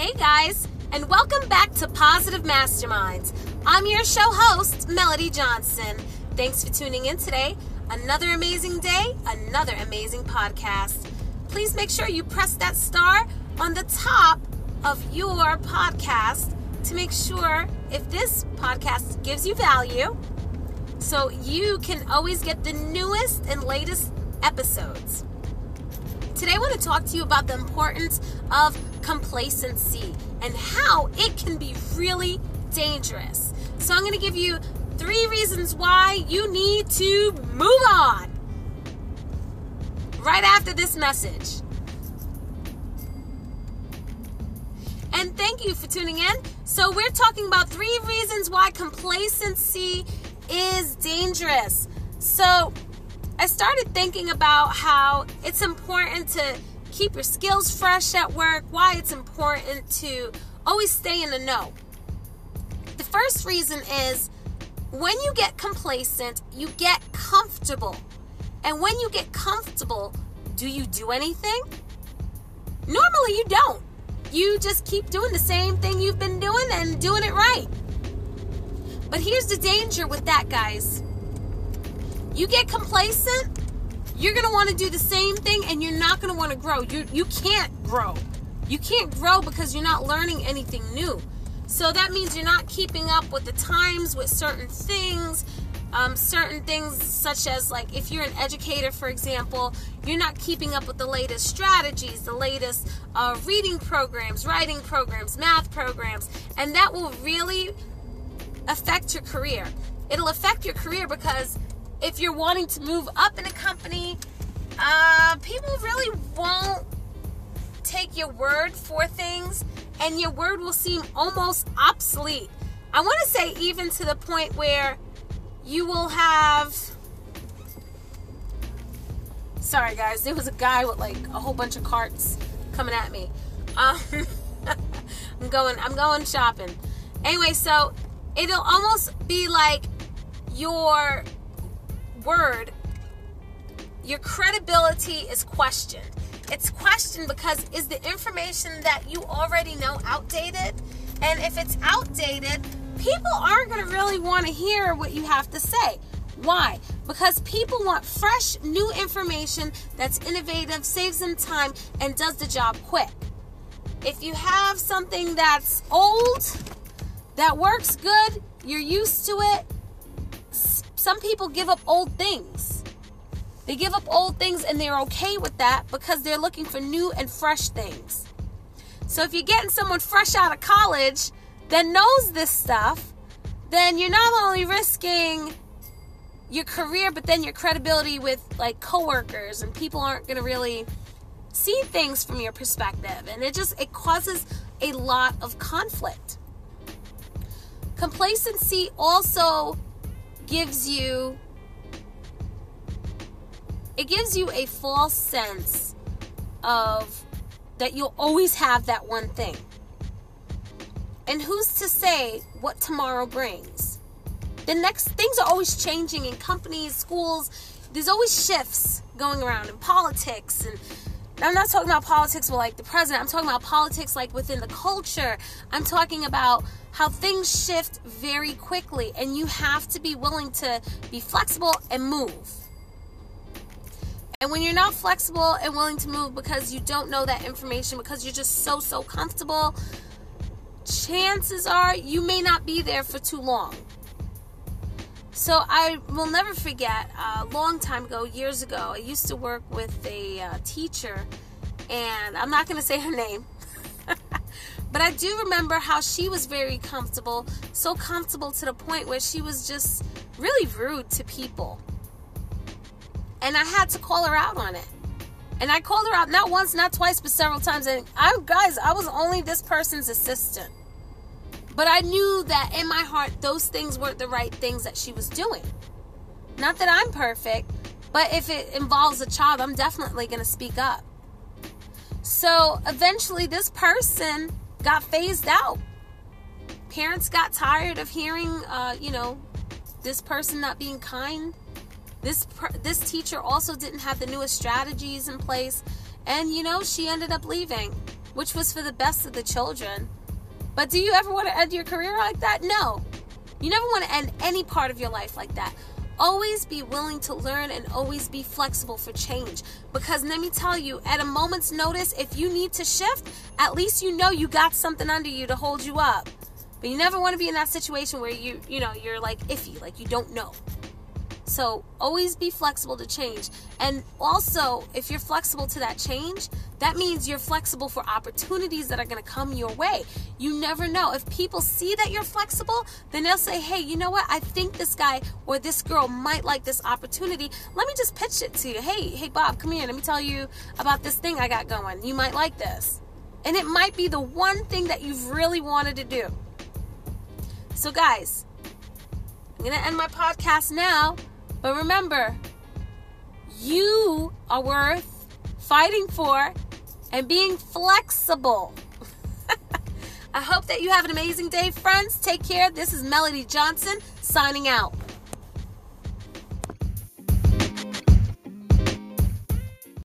Hey guys, and welcome back to Positive Masterminds. I'm your show host, Melody Johnson. Thanks for tuning in today. Another amazing day, another amazing podcast. Please make sure you press that star on the top of your podcast to make sure if this podcast gives you value so you can always get the newest and latest episodes. Today, I want to talk to you about the importance of complacency and how it can be really dangerous. So, I'm going to give you three reasons why you need to move on right after this message. And thank you for tuning in. So, we're talking about three reasons why complacency is dangerous. So, I started thinking about how it's important to keep your skills fresh at work, why it's important to always stay in the know. The first reason is when you get complacent, you get comfortable. And when you get comfortable, do you do anything? Normally, you don't. You just keep doing the same thing you've been doing and doing it right. But here's the danger with that, guys you get complacent, you're going to want to do the same thing and you're not going to want to grow. You you can't grow. You can't grow because you're not learning anything new. So that means you're not keeping up with the times with certain things. Um, certain things, such as like if you're an educator, for example, you're not keeping up with the latest strategies, the latest uh, reading programs, writing programs, math programs, and that will really affect your career. It'll affect your career because if you're wanting to move up in a company, uh, people really won't take your word for things, and your word will seem almost obsolete. I want to say, even to the point where you will have. Sorry, guys, there was a guy with like a whole bunch of carts coming at me. Um, I'm going. I'm going shopping. Anyway, so it'll almost be like your word, your credibility is questioned. It's questioned because is the information that you already know outdated? And if it's outdated, people aren't going to really want to hear what you have to say. Why? Because people want fresh, new information that's innovative, saves them time, and does the job quick. If you have something that's old, that works good, you're used to it, some people give up old things. They give up old things and they're okay with that because they're looking for new and fresh things. So if you're getting someone fresh out of college that knows this stuff, then you're not only risking your career, but then your credibility with like coworkers and people aren't going to really see things from your perspective. And it just it causes a lot of conflict. Complacency also gives you it gives you a false sense of that you'll always have that one thing. And who's to say what tomorrow brings? The next things are always changing in companies, schools. There's always shifts going around in politics and I'm not talking about politics with like the president. I'm talking about politics like within the culture. I'm talking about how things shift very quickly and you have to be willing to be flexible and move. And when you're not flexible and willing to move because you don't know that information, because you're just so, so comfortable, chances are you may not be there for too long. So I will never forget a long time ago, years ago, I used to work with a uh, teacher, and I'm not going to say her name. but I do remember how she was very comfortable, so comfortable to the point where she was just really rude to people. And I had to call her out on it. And I called her out not once, not twice, but several times. And I, guys, I was only this person's assistant. But I knew that in my heart, those things weren't the right things that she was doing. Not that I'm perfect, but if it involves a child, I'm definitely going to speak up. So eventually, this person got phased out. Parents got tired of hearing, uh, you know, this person not being kind. This this teacher also didn't have the newest strategies in place, and you know, she ended up leaving. which was for the best of the children. But do you ever want to end your career like that? No. You never want to end any part of your life like that. Always be willing to learn and always be flexible for change. Because let me tell you, at a moment's notice, if you need to shift, at least you know you got something under you to hold you up. But you never want to be in that situation where you, you know, you're like iffy, like you don't know. So always be flexible to change. And also, if you're flexible to that change, that means you're flexible for opportunities that are going to come your way. You never know. If people see that you're flexible, then they'll say, hey, you know what? I think this guy or this girl might like this opportunity. Let me just pitch it to you. Hey, hey, Bob, come here. Let me tell you about this thing I got going. You might like this. And it might be the one thing that you've really wanted to do. So, guys, I'm going to end my podcast now. But remember, you are worth fighting for and being flexible. I hope that you have an amazing day, friends. Take care. This is Melody Johnson signing out.